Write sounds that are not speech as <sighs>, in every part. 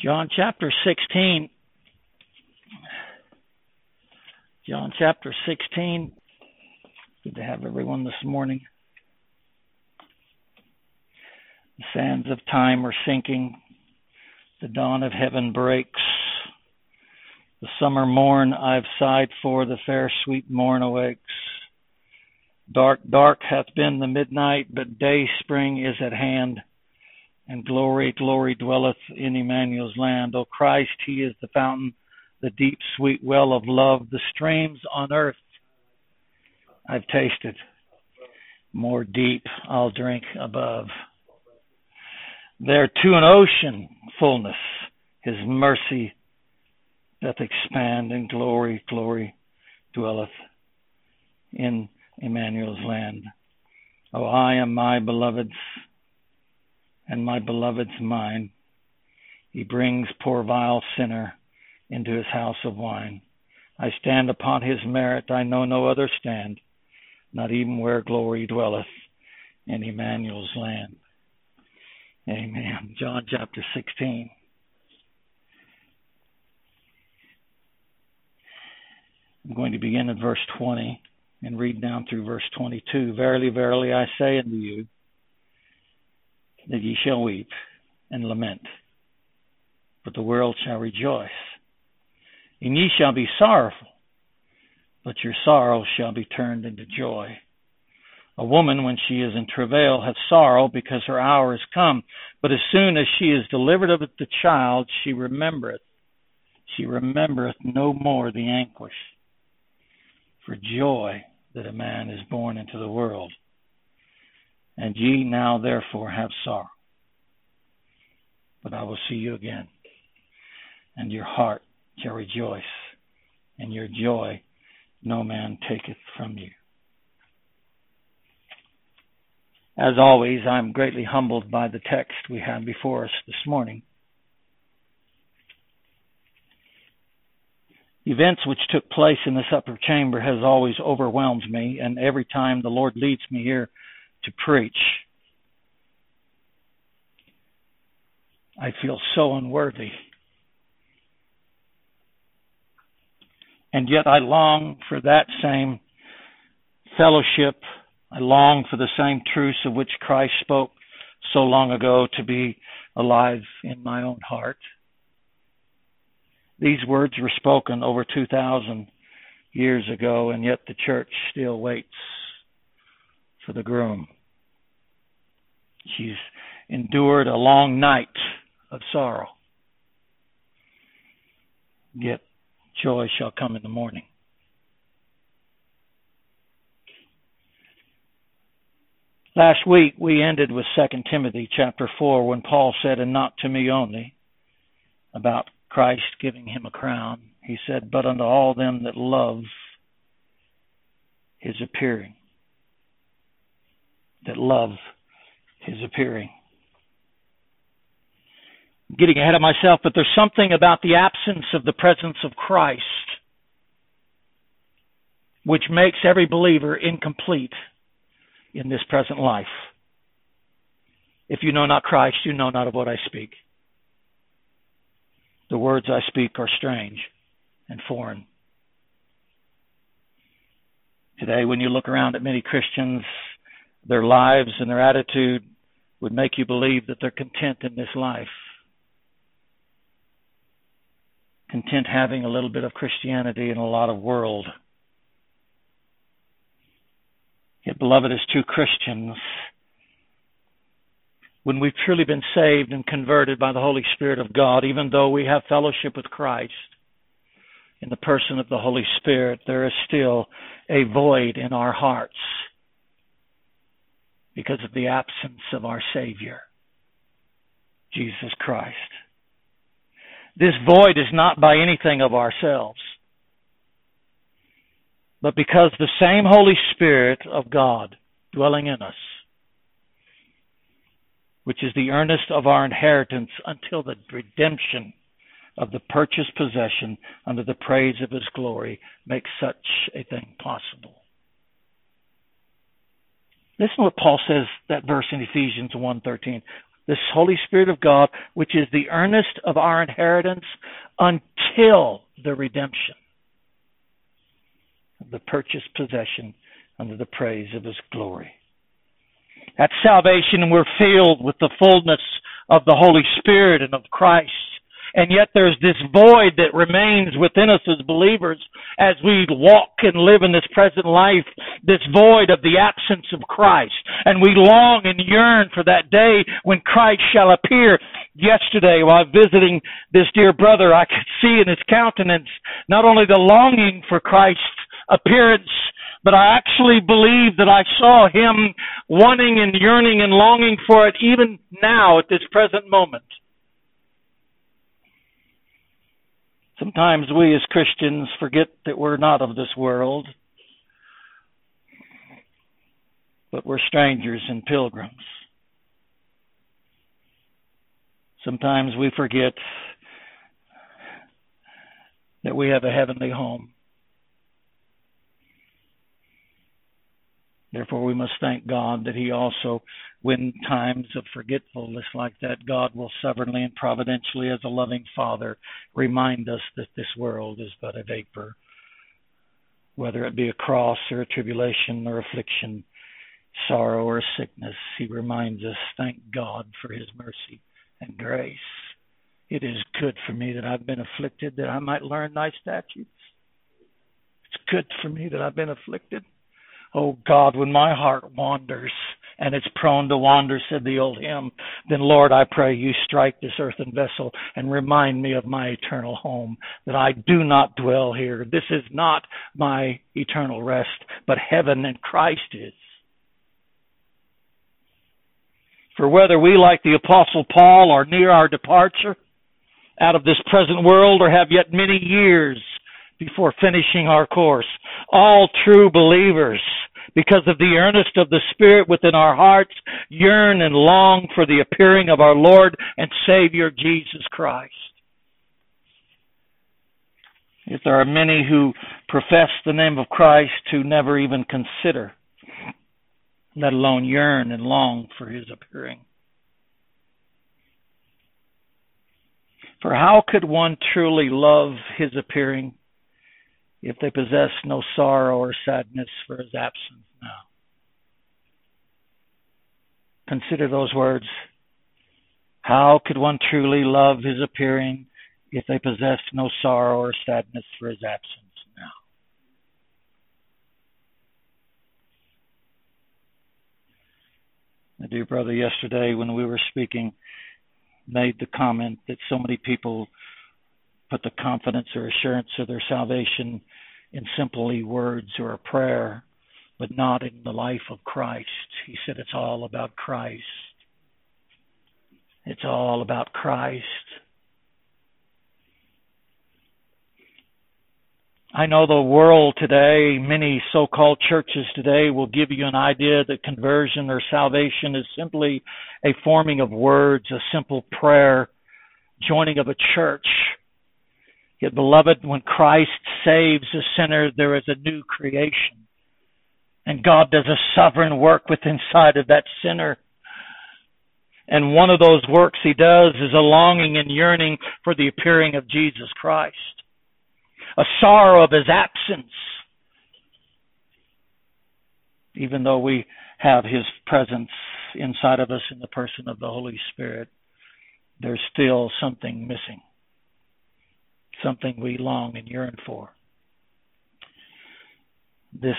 John chapter 16. John chapter 16. Good to have everyone this morning. The sands of time are sinking. The dawn of heaven breaks. The summer morn I've sighed for, the fair sweet morn awakes. Dark, dark hath been the midnight, but day spring is at hand and glory, glory dwelleth in Emmanuel's land. O Christ, He is the fountain, the deep, sweet well of love, the streams on earth I've tasted. More deep I'll drink above. There to an ocean fullness, His mercy doth expand, and glory, glory dwelleth in Emmanuel's land. O I am my beloved's and my beloved's mine. He brings poor vile sinner into his house of wine. I stand upon his merit, I know no other stand, not even where glory dwelleth in Emmanuel's land. Amen. John chapter 16. I'm going to begin at verse 20 and read down through verse 22. Verily, verily, I say unto you, that ye shall weep and lament, but the world shall rejoice. And ye shall be sorrowful, but your sorrow shall be turned into joy. A woman, when she is in travail, hath sorrow because her hour is come. But as soon as she is delivered of the child, she remembereth. She remembereth no more the anguish for joy that a man is born into the world. And ye now therefore have sorrow. But I will see you again, and your heart shall rejoice, and your joy no man taketh from you. As always, I am greatly humbled by the text we have before us this morning. Events which took place in this upper chamber has always overwhelmed me, and every time the Lord leads me here to preach. I feel so unworthy. And yet I long for that same fellowship. I long for the same truths of which Christ spoke so long ago to be alive in my own heart. These words were spoken over 2,000 years ago, and yet the church still waits for the groom. She's endured a long night of sorrow. Yet joy shall come in the morning. Last week we ended with 2 Timothy chapter 4 when Paul said, And not to me only, about Christ giving him a crown. He said, But unto all them that love his appearing that love his appearing. I'm getting ahead of myself, but there's something about the absence of the presence of Christ which makes every believer incomplete in this present life. If you know not Christ, you know not of what I speak. The words I speak are strange and foreign. Today, when you look around at many Christians, their lives and their attitude would make you believe that they're content in this life. Content having a little bit of Christianity and a lot of world. Yet, beloved, as true Christians, when we've truly been saved and converted by the Holy Spirit of God, even though we have fellowship with Christ in the person of the Holy Spirit, there is still a void in our hearts because of the absence of our Savior, Jesus Christ. This void is not by anything of ourselves, but because the same Holy Spirit of God dwelling in us, which is the earnest of our inheritance until the redemption of the purchased possession under the praise of his glory, makes such a thing possible. Listen to what Paul says that verse in Ephesians 1:13. this Holy Spirit of God, which is the earnest of our inheritance until the redemption the purchased possession under the praise of his glory. At salvation, we're filled with the fullness of the Holy Spirit and of Christ. And yet there's this void that remains within us as believers as we walk and live in this present life, this void of the absence of Christ. And we long and yearn for that day when Christ shall appear. Yesterday, while visiting this dear brother, I could see in his countenance not only the longing for Christ's appearance, but I actually believe that I saw him wanting and yearning and longing for it even now at this present moment. Sometimes we as Christians forget that we're not of this world, but we're strangers and pilgrims. Sometimes we forget that we have a heavenly home. Therefore, we must thank God that He also, when times of forgetfulness like that, God will sovereignly and providentially, as a loving Father, remind us that this world is but a vapor. Whether it be a cross or a tribulation or affliction, sorrow or sickness, He reminds us, thank God for His mercy and grace. It is good for me that I've been afflicted, that I might learn thy statutes. It's good for me that I've been afflicted Oh God, when my heart wanders, and it's prone to wander, said the old hymn, then Lord, I pray you strike this earthen vessel and remind me of my eternal home, that I do not dwell here. This is not my eternal rest, but heaven and Christ is. For whether we, like the Apostle Paul, are near our departure out of this present world or have yet many years before finishing our course. All true believers, because of the earnest of the Spirit within our hearts, yearn and long for the appearing of our Lord and Savior Jesus Christ. If there are many who profess the name of Christ who never even consider, let alone yearn and long for his appearing. For how could one truly love his appearing if they possess no sorrow or sadness for his absence now. Consider those words. How could one truly love his appearing if they possess no sorrow or sadness for his absence now? My dear brother, yesterday when we were speaking, made the comment that so many people put the confidence or assurance of their salvation in simply words or a prayer, but not in the life of Christ. He said it's all about Christ. It's all about Christ. I know the world today, many so called churches today will give you an idea that conversion or salvation is simply a forming of words, a simple prayer, joining of a church. Yet, beloved, when Christ saves a sinner, there is a new creation. And God does a sovereign work within inside of that sinner. And one of those works he does is a longing and yearning for the appearing of Jesus Christ. A sorrow of his absence. Even though we have his presence inside of us in the person of the Holy Spirit, there's still something missing something we long and yearn for. This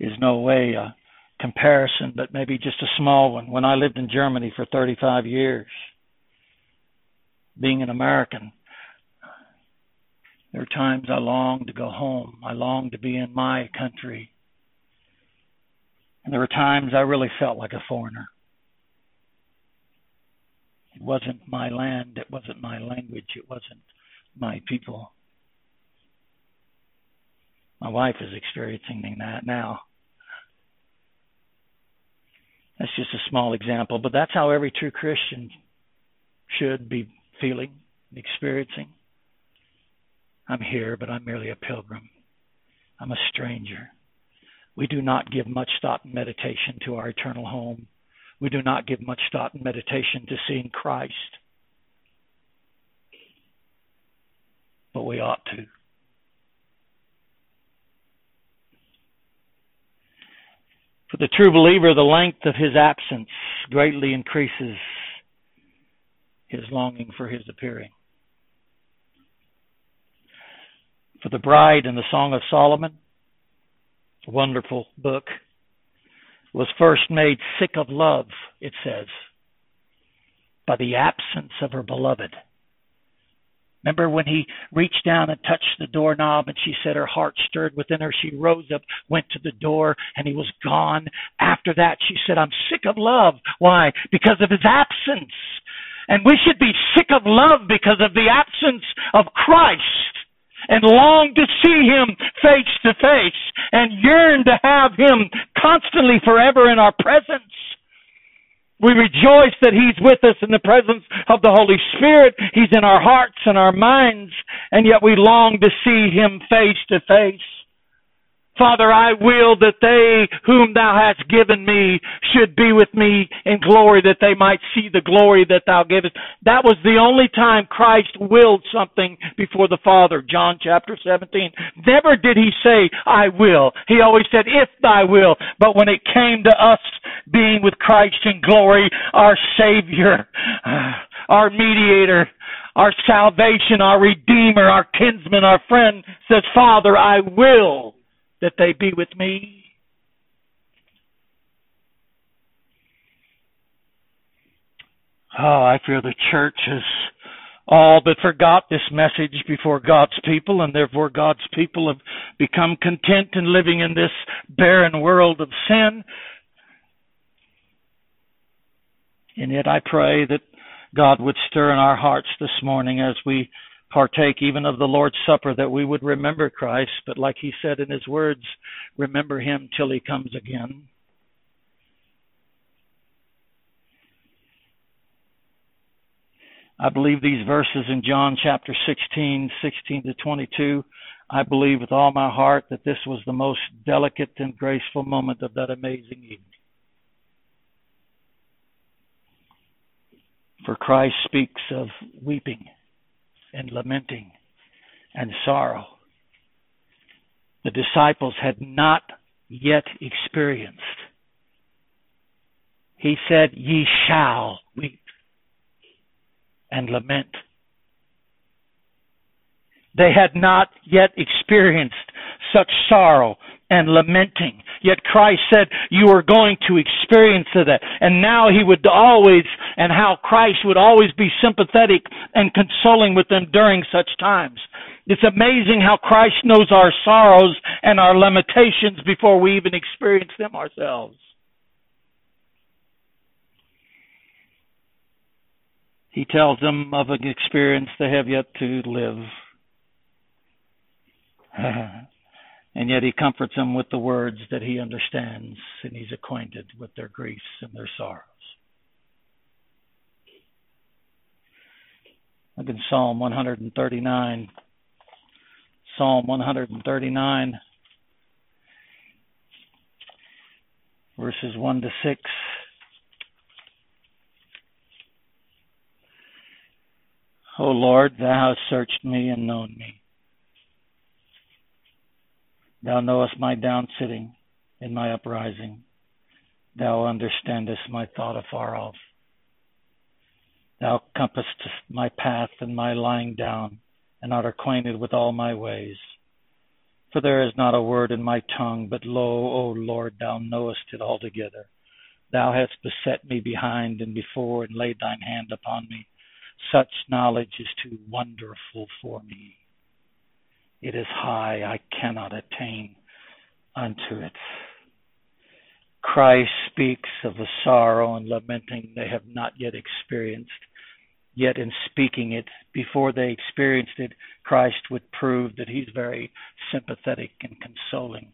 is no way a comparison, but maybe just a small one. When I lived in Germany for 35 years, being an American, there are times I long to go home. I long to be in my country. And there were times I really felt like a foreigner. It wasn't my land, it wasn't my language, it wasn't my people. My wife is experiencing that now. That's just a small example, but that's how every true Christian should be feeling, experiencing. I'm here, but I'm merely a pilgrim. I'm a stranger. We do not give much thought and meditation to our eternal home. we do not give much thought and meditation to seeing Christ. But we ought to. For the true believer, the length of his absence greatly increases his longing for his appearing. For the bride in the Song of Solomon, a wonderful book, was first made sick of love, it says, by the absence of her beloved. Remember when he reached down and touched the doorknob and she said her heart stirred within her. She rose up, went to the door, and he was gone. After that, she said, I'm sick of love. Why? Because of his absence. And we should be sick of love because of the absence of Christ and long to see him face to face and yearn to have him constantly forever in our presence. We rejoice that He's with us in the presence of the Holy Spirit. He's in our hearts and our minds, and yet we long to see Him face to face. Father, I will that they whom thou hast given me should be with me in glory, that they might see the glory that thou givest. That was the only time Christ willed something before the Father, John chapter 17. Never did he say, I will. He always said, if thy will. But when it came to us being with Christ in glory, our Savior, <sighs> our mediator, our salvation, our Redeemer, our kinsman, our friend says, Father, I will that they be with me. Oh, I fear the church has all but forgot this message before God's people, and therefore God's people have become content in living in this barren world of sin. And yet I pray that God would stir in our hearts this morning as we partake even of the Lord's Supper, that we would remember Christ, but like he said in his words, remember him till he comes again. I believe these verses in John chapter 16, 16 to 22. I believe with all my heart that this was the most delicate and graceful moment of that amazing evening. For Christ speaks of weeping and lamenting and sorrow. The disciples had not yet experienced. He said, Ye shall weep and lament. They had not yet experienced such sorrow and lamenting. Yet Christ said, You are going to experience that. And now He would always, and how Christ would always be sympathetic and consoling with them during such times. It's amazing how Christ knows our sorrows and our limitations before we even experience them ourselves. He tells them of an experience they have yet to live. <laughs> And yet he comforts them with the words that he understands and he's acquainted with their griefs and their sorrows. Look in Psalm 139. Psalm 139, verses 1 to 6. O Lord, thou hast searched me and known me. Thou knowest my down sitting and my uprising. Thou understandest my thought afar off. Thou compassest my path and my lying down, and art acquainted with all my ways. For there is not a word in my tongue, but lo, O Lord, thou knowest it altogether. Thou hast beset me behind and before, and laid thine hand upon me. Such knowledge is too wonderful for me. It is high, I cannot attain unto it. Christ speaks of the sorrow and lamenting they have not yet experienced. Yet, in speaking it, before they experienced it, Christ would prove that He's very sympathetic and consoling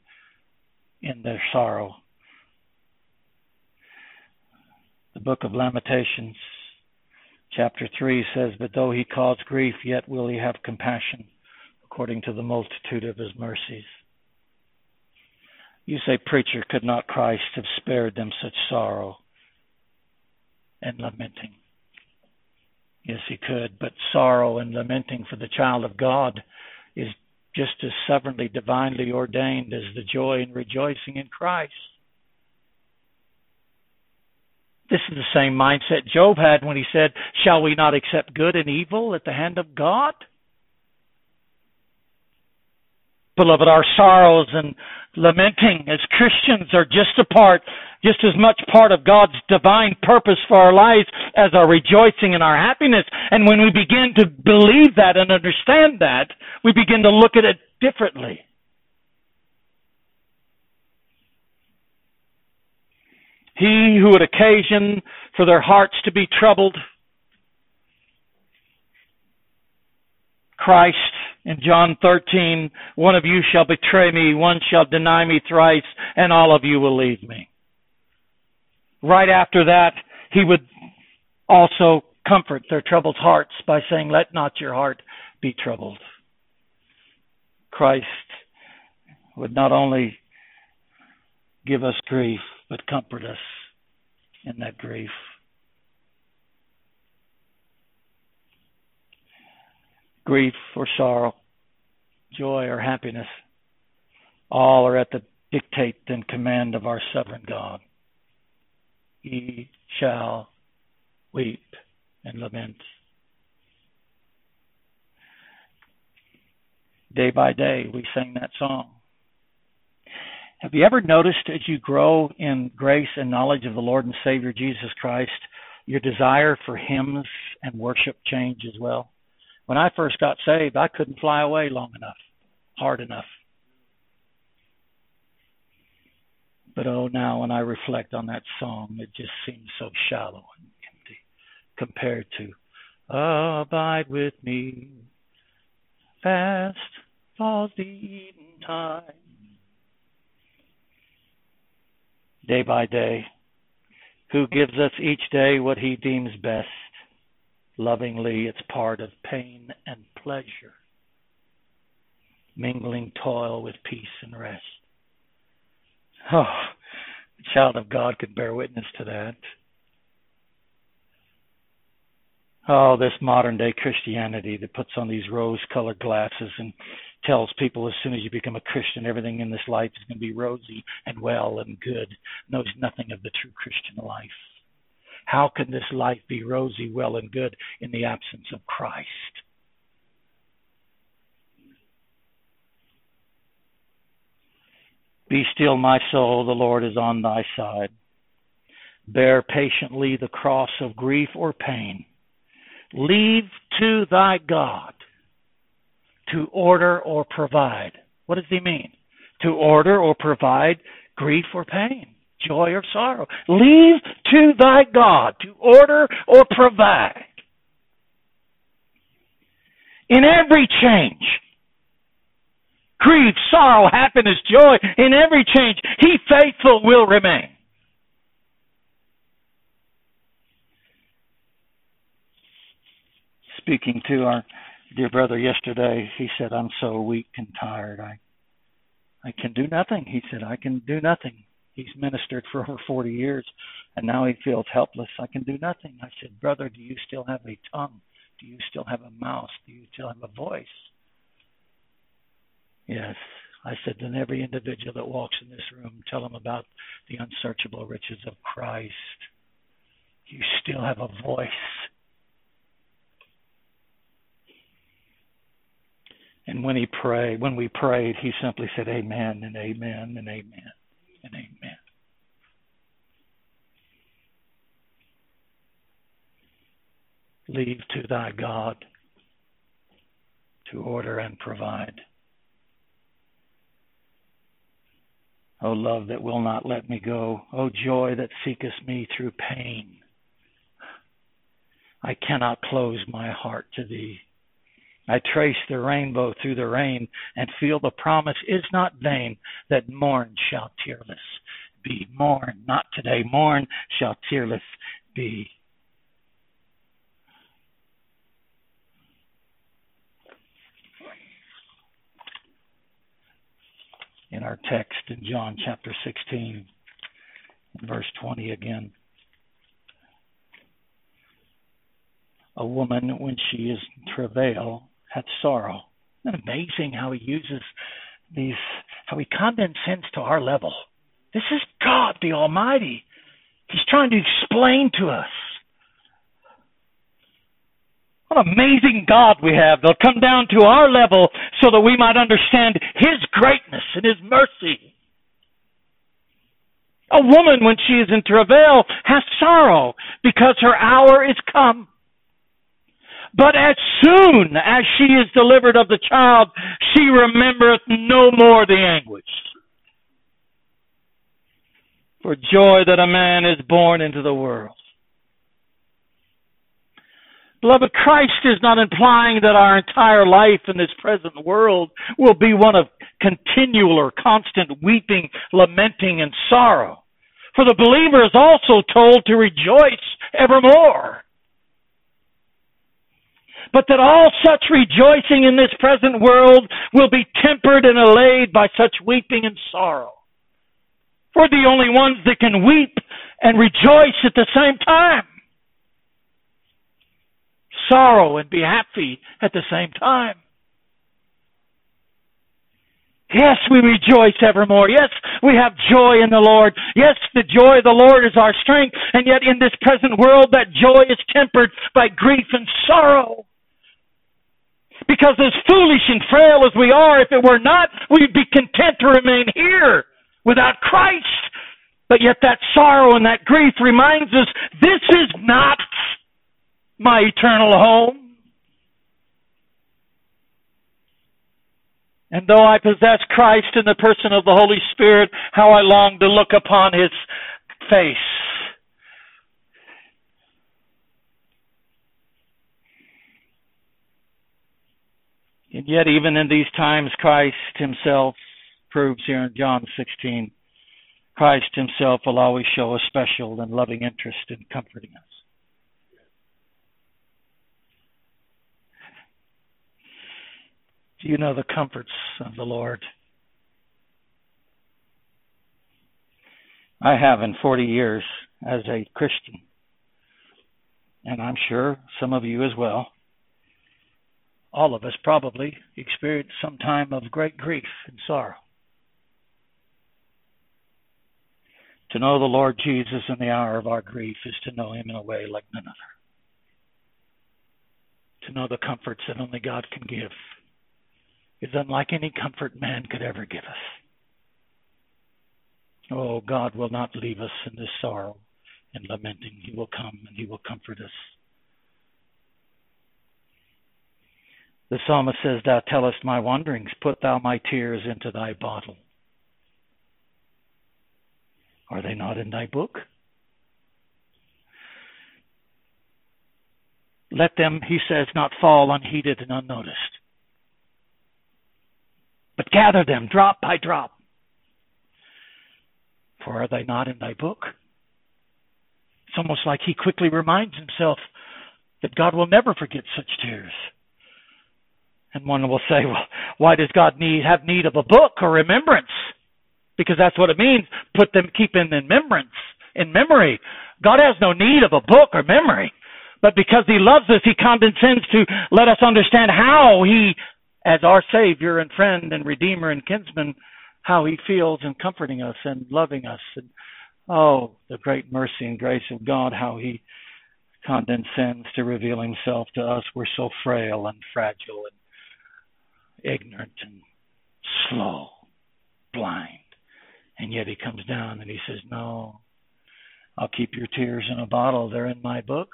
in their sorrow. The book of Lamentations, chapter 3 says, But though He cause grief, yet will He have compassion according to the multitude of his mercies. You say, Preacher, could not Christ have spared them such sorrow? and lamenting. Yes, he could, but sorrow and lamenting for the child of God is just as sovereignly, divinely ordained as the joy and rejoicing in Christ. This is the same mindset Job had when he said, Shall we not accept good and evil at the hand of God? Beloved, our sorrows and lamenting as Christians are just a part, just as much part of God's divine purpose for our lives as our rejoicing and our happiness. And when we begin to believe that and understand that, we begin to look at it differently. He who would occasion for their hearts to be troubled, Christ in John 13, one of you shall betray me, one shall deny me thrice, and all of you will leave me. Right after that, he would also comfort their troubled hearts by saying, Let not your heart be troubled. Christ would not only give us grief, but comfort us in that grief. Grief or sorrow, joy or happiness, all are at the dictate and command of our sovereign God. He shall weep and lament. Day by day, we sing that song. Have you ever noticed as you grow in grace and knowledge of the Lord and Savior Jesus Christ, your desire for hymns and worship change as well? When I first got saved, I couldn't fly away long enough, hard enough. But oh, now when I reflect on that song, it just seems so shallow and empty compared to Abide with me, fast falls the evening time. Day by day, who gives us each day what he deems best Lovingly, it's part of pain and pleasure, mingling toil with peace and rest. Oh, the child of God could bear witness to that. Oh, this modern day Christianity that puts on these rose colored glasses and tells people as soon as you become a Christian, everything in this life is going to be rosy and well and good, knows nothing of the true Christian life. How can this life be rosy, well, and good in the absence of Christ? Be still, my soul, the Lord is on thy side. Bear patiently the cross of grief or pain. Leave to thy God to order or provide. What does he mean? To order or provide grief or pain joy or sorrow. Leave to thy God to order or provide. In every change, grief, sorrow, happiness, joy, in every change, he faithful will remain. Speaking to our dear brother yesterday, he said, I'm so weak and tired. I I can do nothing. He said, I can do nothing. He's ministered for over 40 years, and now he feels helpless. I can do nothing. I said, Brother, do you still have a tongue? Do you still have a mouth? Do you still have a voice? Yes. I said, then every individual that walks in this room, tell them about the unsearchable riches of Christ. You still have a voice. And when he prayed, when we prayed, he simply said, Amen and amen and amen and amen. Leave to thy God to order and provide. O love that will not let me go, O joy that seekest me through pain. I cannot close my heart to thee. I trace the rainbow through the rain and feel the promise is not vain that morn shall tearless be. Morn, not today, morn shall tearless be. In our text in John chapter 16, verse 20 again. A woman, when she is in travail, hath sorrow. Isn't amazing how he uses these, how he condescends to our level? This is God the Almighty. He's trying to explain to us. What amazing God we have. They'll come down to our level so that we might understand His greatness and His mercy. A woman, when she is in travail, has sorrow because her hour is come. But as soon as she is delivered of the child, she remembereth no more the anguish. For joy that a man is born into the world. Beloved, Christ is not implying that our entire life in this present world will be one of continual or constant weeping, lamenting, and sorrow. For the believer is also told to rejoice evermore but that all such rejoicing in this present world will be tempered and allayed by such weeping and sorrow. We're the only ones that can weep and rejoice at the same time. Sorrow and be happy at the same time. Yes, we rejoice evermore. Yes, we have joy in the Lord. Yes, the joy of the Lord is our strength. And yet in this present world, that joy is tempered by grief and sorrow. Because as foolish and frail as we are, if it were not, we'd be content to remain here without Christ. But yet that sorrow and that grief reminds us this is not my eternal home. And though I possess Christ in the person of the Holy Spirit, how I long to look upon His face And yet, even in these times, Christ himself proves here in John 16, Christ himself will always show a special and loving interest in comforting us. Do you know the comforts of the Lord? I have in 40 years as a Christian, and I'm sure some of you as well all of us probably experienced some time of great grief and sorrow. To know the Lord Jesus in the hour of our grief is to know him in a way like none other. To know the comforts that only God can give is unlike any comfort man could ever give us. Oh, God will not leave us in this sorrow and lamenting. He will come and he will comfort us. The psalmist says, Thou tellest my wanderings, put thou my tears into thy bottle. Are they not in thy book? Let them, he says, not fall unheeded and unnoticed. But gather them drop by drop. For are they not in thy book? It's almost like he quickly reminds himself that God will never forget such tears. And one will say, well, why does God need have need of a book or remembrance? Because that's what it means. Put them, keep in remembrance, in memory. God has no need of a book or memory. But because He loves us, He condescends to let us understand how He, as our Savior and friend and Redeemer and kinsman, how He feels in comforting us and loving us. And oh, the great mercy and grace of God, how He condescends to reveal Himself to us. We're so frail and fragile and ignorant and slow, blind. And yet he comes down and he says, No, I'll keep your tears in a bottle. They're in my book.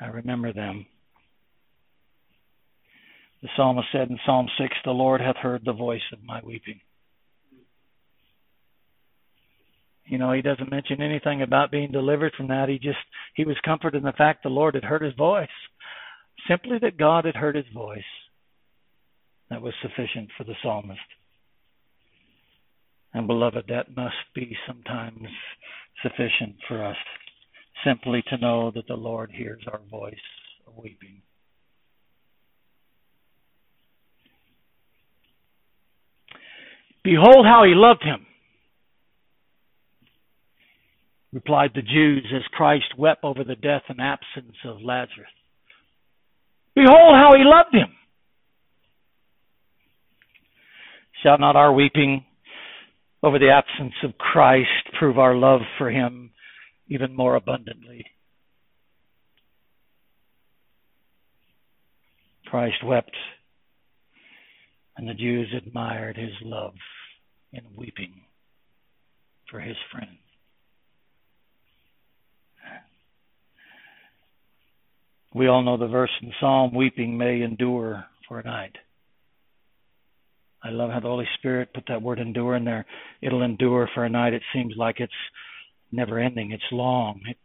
I remember them. The psalmist said in Psalm 6, The Lord hath heard the voice of my weeping. You know, he doesn't mention anything about being delivered from that. He just, he was comforted in the fact the Lord had heard his voice. Simply that God had heard his voice that was sufficient for the psalmist. And beloved, that must be sometimes sufficient for us simply to know that the Lord hears our voice of weeping. Behold how he loved him. replied the Jews as Christ wept over the death and absence of Lazarus. Behold how he loved him. Shall not our weeping over the absence of Christ prove our love for him even more abundantly? Christ wept, and the Jews admired his love in weeping for his friend. We all know the verse in Psalm weeping may endure for a night. I love how the Holy Spirit put that word endure in there. It'll endure for a night. It seems like it's never ending. It's long. It,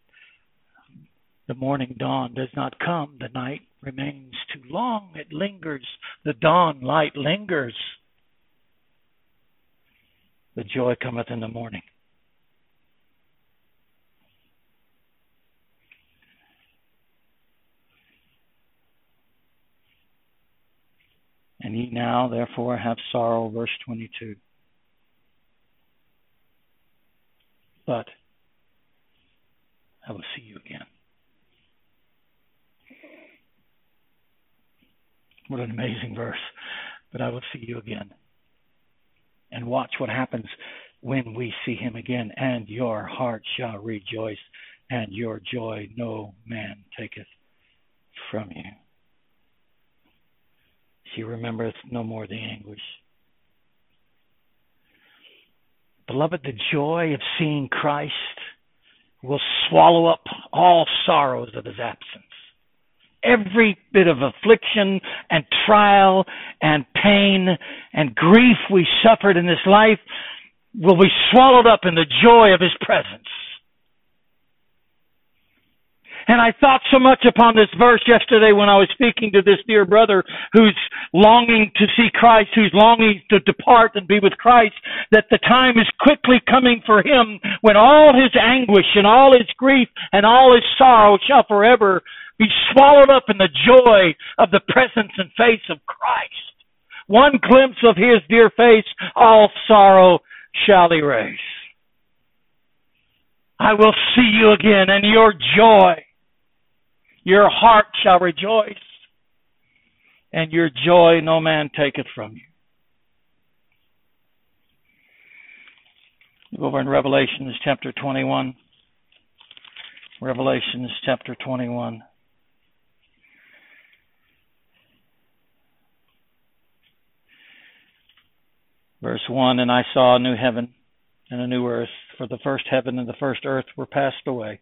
the morning dawn does not come. The night remains too long. It lingers. The dawn light lingers. The joy cometh in the morning. And ye now, therefore, have sorrow, verse 22. But I will see you again. What an amazing verse. But I will see you again. And watch what happens when we see him again. And your heart shall rejoice, and your joy no man taketh from you. She remembereth no more the anguish. Beloved, the joy of seeing Christ will swallow up all sorrows of his absence. Every bit of affliction and trial and pain and grief we suffered in this life will be swallowed up in the joy of his presence. And I thought so much upon this verse yesterday when I was speaking to this dear brother who's longing to see Christ, who's longing to depart and be with Christ, that the time is quickly coming for him when all his anguish and all his grief and all his sorrow shall forever be swallowed up in the joy of the presence and face of Christ. One glimpse of his dear face, all sorrow shall erase. I will see you again and your joy your heart shall rejoice, and your joy no man taketh from you. Over in Revelations chapter 21. Revelations chapter 21. Verse 1 And I saw a new heaven and a new earth, for the first heaven and the first earth were passed away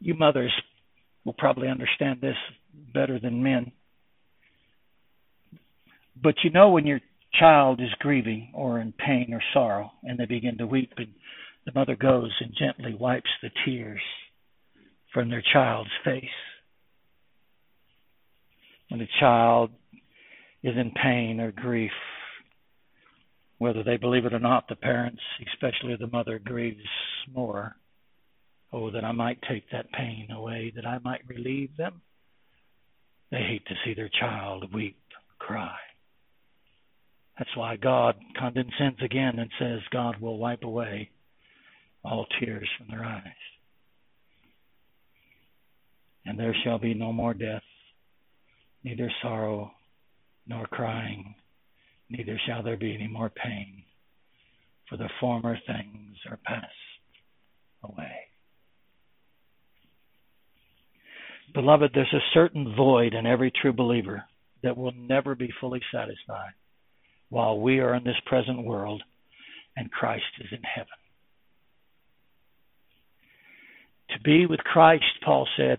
You mothers will probably understand this better than men. But you know when your child is grieving or in pain or sorrow and they begin to weep and the mother goes and gently wipes the tears from their child's face. When the child is in pain or grief, whether they believe it or not, the parents, especially the mother, grieves more Oh, that I might take that pain away, that I might relieve them. They hate to see their child weep, cry. That's why God condescends again and says God will wipe away all tears from their eyes. And there shall be no more death, neither sorrow nor crying, neither shall there be any more pain, for the former things are passed away. Beloved, there's a certain void in every true believer that will never be fully satisfied while we are in this present world and Christ is in heaven. To be with Christ, Paul said,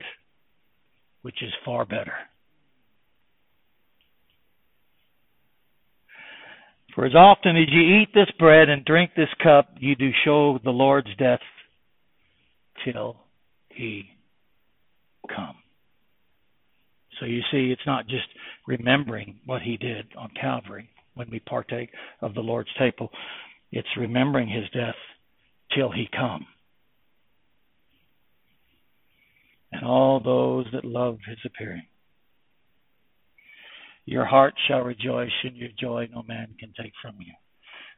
which is far better. For as often as you eat this bread and drink this cup, you do show the Lord's death till he come. So you see, it's not just remembering what he did on Calvary when we partake of the Lord's table. It's remembering his death till he come. And all those that love his appearing. Your heart shall rejoice, and your joy no man can take from you.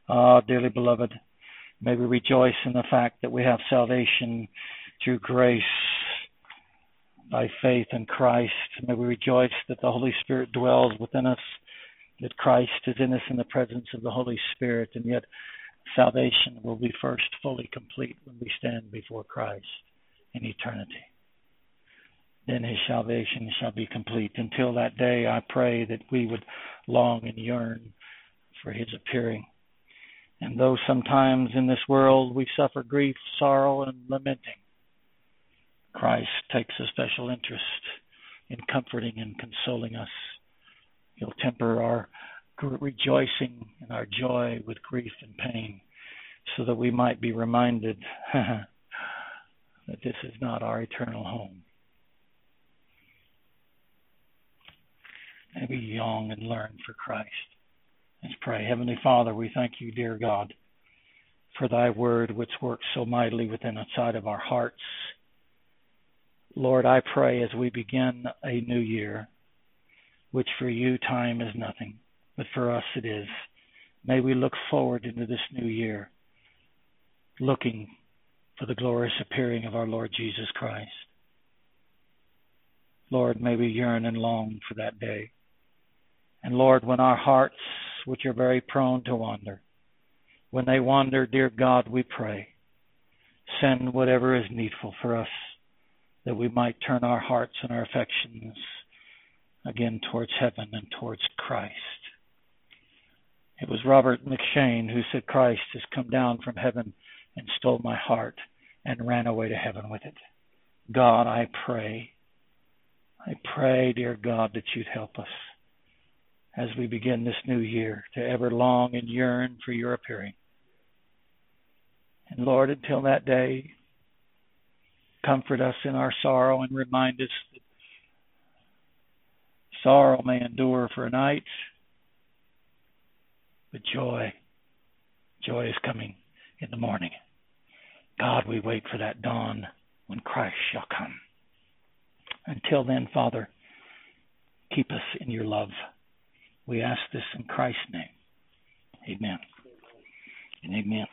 Ah, dearly beloved, may we rejoice in the fact that we have salvation through grace by faith in Christ. May we rejoice that the Holy Spirit dwells within us, that Christ is in us in the presence of the Holy Spirit, and yet salvation will be first fully complete when we stand before Christ in eternity. Then his salvation shall be complete. Until that day, I pray that we would long and yearn for his appearing. And though sometimes in this world we suffer grief, sorrow, and lamenting, Christ takes a special interest in comforting and consoling us. He'll temper our rejoicing and our joy with grief and pain so that we might be reminded <laughs> that this is not our eternal home. May we young and learn for Christ. Let's pray. Heavenly Father, we thank you, dear God, for thy word which works so mightily within the side of our hearts Lord, I pray as we begin a new year, which for you time is nothing, but for us it is. May we look forward into this new year, looking for the glorious appearing of our Lord Jesus Christ. Lord, may we yearn and long for that day. And Lord, when our hearts, which are very prone to wander, when they wander, dear God, we pray, send whatever is needful for us that we might turn our hearts and our affections again towards heaven and towards Christ. It was Robert McCheyne who said, Christ has come down from heaven and stole my heart and ran away to heaven with it. God, I pray, I pray, dear God, that you'd help us as we begin this new year to ever long and yearn for your appearing. And Lord, until that day, comfort us in our sorrow and remind us that sorrow may endure for a night, but joy, joy is coming in the morning. God, we wait for that dawn when Christ shall come. Until then, Father, keep us in your love. We ask this in Christ's name. Amen. And amen.